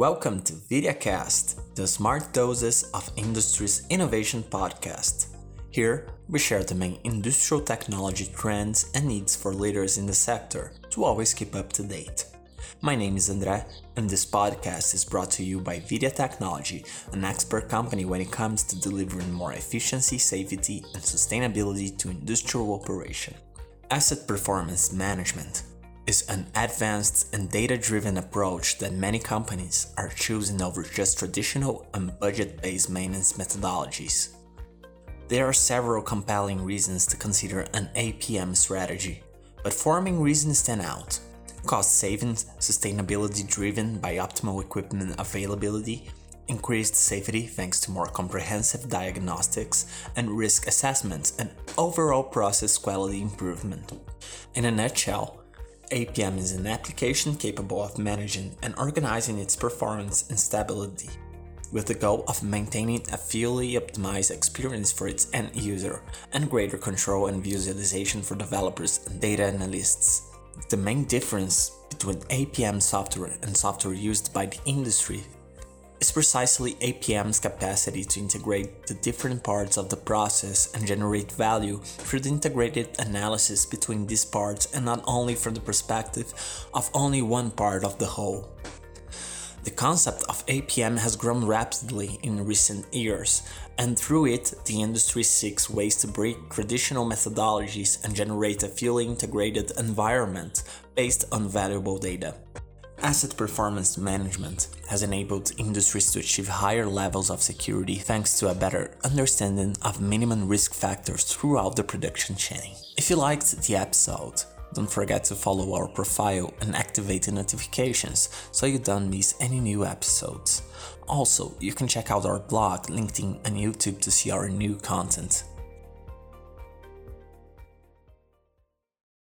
Welcome to VideaCast, the smart doses of industry's innovation podcast. Here, we share the main industrial technology trends and needs for leaders in the sector to always keep up to date. My name is André, and this podcast is brought to you by Videa Technology, an expert company when it comes to delivering more efficiency, safety, and sustainability to industrial operation. Asset performance management is an advanced and data driven approach that many companies are choosing over just traditional and budget based maintenance methodologies. There are several compelling reasons to consider an APM strategy, but forming reasons stand out. Cost savings, sustainability driven by optimal equipment availability, increased safety thanks to more comprehensive diagnostics and risk assessments, and overall process quality improvement. In a nutshell, APM is an application capable of managing and organizing its performance and stability, with the goal of maintaining a fully optimized experience for its end user and greater control and visualization for developers and data analysts. The main difference between APM software and software used by the industry is precisely APM's capacity to integrate the different parts of the process and generate value through the integrated analysis between these parts and not only from the perspective of only one part of the whole. The concept of APM has grown rapidly in recent years, and through it, the industry seeks ways to break traditional methodologies and generate a fully integrated environment based on valuable data. Asset performance management has enabled industries to achieve higher levels of security thanks to a better understanding of minimum risk factors throughout the production chain. If you liked the episode, don't forget to follow our profile and activate the notifications so you don't miss any new episodes. Also, you can check out our blog, LinkedIn, and YouTube to see our new content.